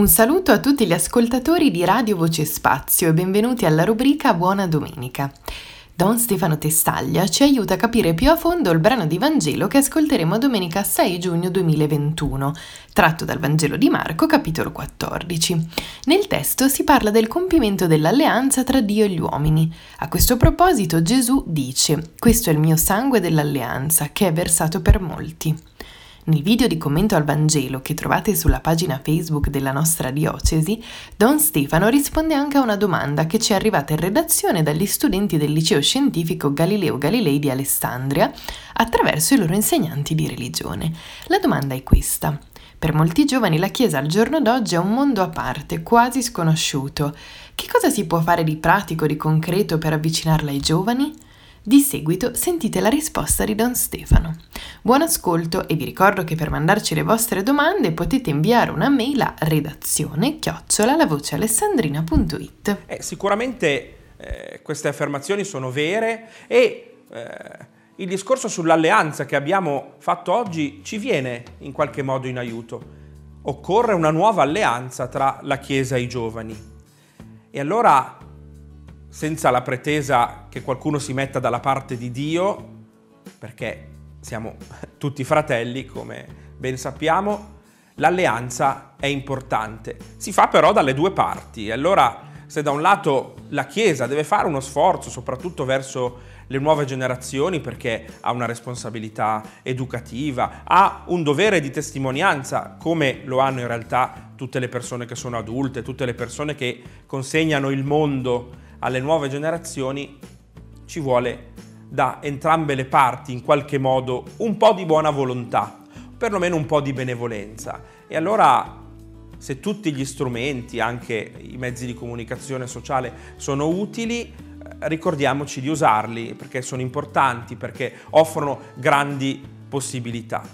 Un saluto a tutti gli ascoltatori di Radio Voce Spazio e benvenuti alla rubrica Buona Domenica. Don Stefano Testaglia ci aiuta a capire più a fondo il brano di Vangelo che ascolteremo domenica 6 giugno 2021, tratto dal Vangelo di Marco, capitolo 14. Nel testo si parla del compimento dell'alleanza tra Dio e gli uomini. A questo proposito Gesù dice: Questo è il mio sangue dell'alleanza, che è versato per molti. Nel video di commento al Vangelo che trovate sulla pagina Facebook della nostra diocesi, Don Stefano risponde anche a una domanda che ci è arrivata in redazione dagli studenti del liceo scientifico Galileo Galilei di Alessandria attraverso i loro insegnanti di religione. La domanda è questa. Per molti giovani la Chiesa al giorno d'oggi è un mondo a parte, quasi sconosciuto. Che cosa si può fare di pratico, di concreto per avvicinarla ai giovani? Di seguito sentite la risposta di Don Stefano. Buon ascolto e vi ricordo che per mandarci le vostre domande potete inviare una mail a redazione chiocciola lavocialessandrina.it. Eh, sicuramente eh, queste affermazioni sono vere e eh, il discorso sull'alleanza che abbiamo fatto oggi ci viene in qualche modo in aiuto. Occorre una nuova alleanza tra la Chiesa e i giovani. E allora senza la pretesa che qualcuno si metta dalla parte di Dio, perché siamo tutti fratelli, come ben sappiamo, l'alleanza è importante. Si fa però dalle due parti. Allora, se da un lato la Chiesa deve fare uno sforzo, soprattutto verso le nuove generazioni, perché ha una responsabilità educativa, ha un dovere di testimonianza, come lo hanno in realtà tutte le persone che sono adulte, tutte le persone che consegnano il mondo alle nuove generazioni ci vuole da entrambe le parti in qualche modo un po' di buona volontà, perlomeno un po' di benevolenza. E allora se tutti gli strumenti, anche i mezzi di comunicazione sociale, sono utili, eh, ricordiamoci di usarli perché sono importanti, perché offrono grandi possibilità.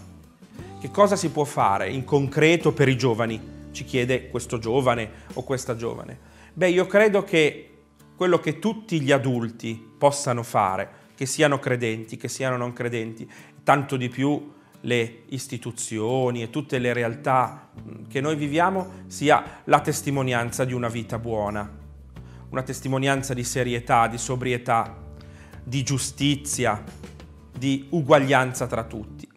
Che cosa si può fare in concreto per i giovani? Ci chiede questo giovane o questa giovane. Beh, io credo che quello che tutti gli adulti possano fare, che siano credenti, che siano non credenti, tanto di più le istituzioni e tutte le realtà mm, che noi viviamo, sia la testimonianza di una vita buona, una testimonianza di serietà, di sobrietà, di giustizia, di uguaglianza tra tutti.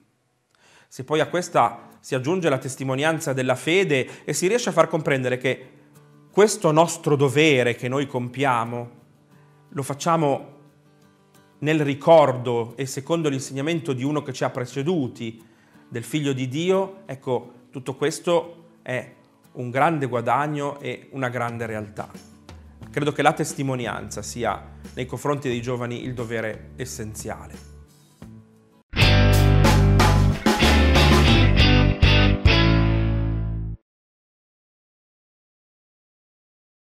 Se poi a questa si aggiunge la testimonianza della fede e si riesce a far comprendere che questo nostro dovere che noi compiamo lo facciamo nel ricordo e secondo l'insegnamento di uno che ci ha preceduti, del figlio di Dio, ecco, tutto questo è un grande guadagno e una grande realtà. Credo che la testimonianza sia nei confronti dei giovani il dovere essenziale.